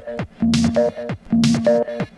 Thank you.